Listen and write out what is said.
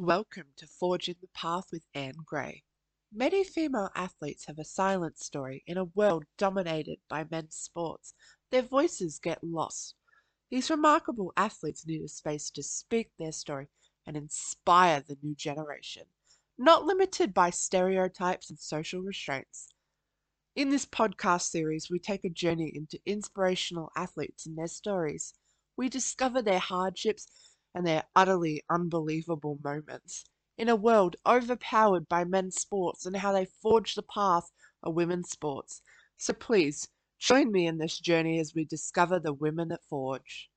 Welcome to Forging the Path with Anne Gray. Many female athletes have a silent story in a world dominated by men's sports. Their voices get lost. These remarkable athletes need a space to speak their story and inspire the new generation, not limited by stereotypes and social restraints. In this podcast series, we take a journey into inspirational athletes and their stories. We discover their hardships and their utterly unbelievable moments in a world overpowered by men's sports and how they forge the path of women's sports. So please join me in this journey as we discover the women that forge.